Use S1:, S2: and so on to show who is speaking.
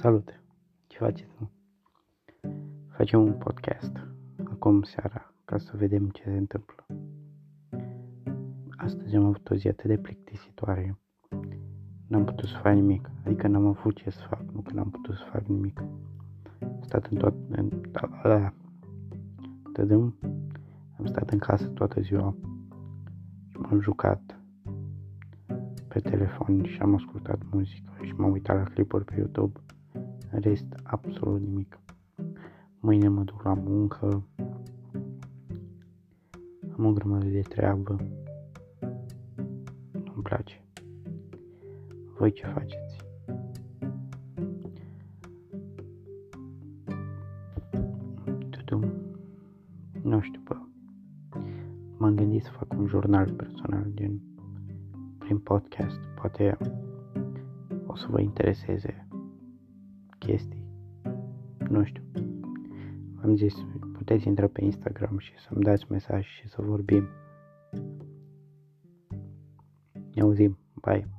S1: Salut! Ce faceți, nu? Facem un podcast acum seara ca să vedem ce se întâmplă. Astăzi am avut o zi atât de plictisitoare. N-am putut să fac nimic. Adică n-am avut ce să fac, nu că n-am putut să fac nimic. Am stat în tot... În, da, Tădâm, am stat în casă toată ziua și m-am jucat pe telefon și am ascultat muzică și m-am uitat la clipuri pe YouTube în rest, absolut nimic. Mâine mă duc la muncă. Am o grămadă de treabă. Nu-mi place. Voi ce faceți? Tudu. Nu știu, bă. M-am gândit să fac un jurnal personal gen prin podcast. Poate o să vă intereseze chestii. Nu știu. Am zis, puteți intra pe Instagram și să-mi dați mesaj și să vorbim. Ne auzim. Bye.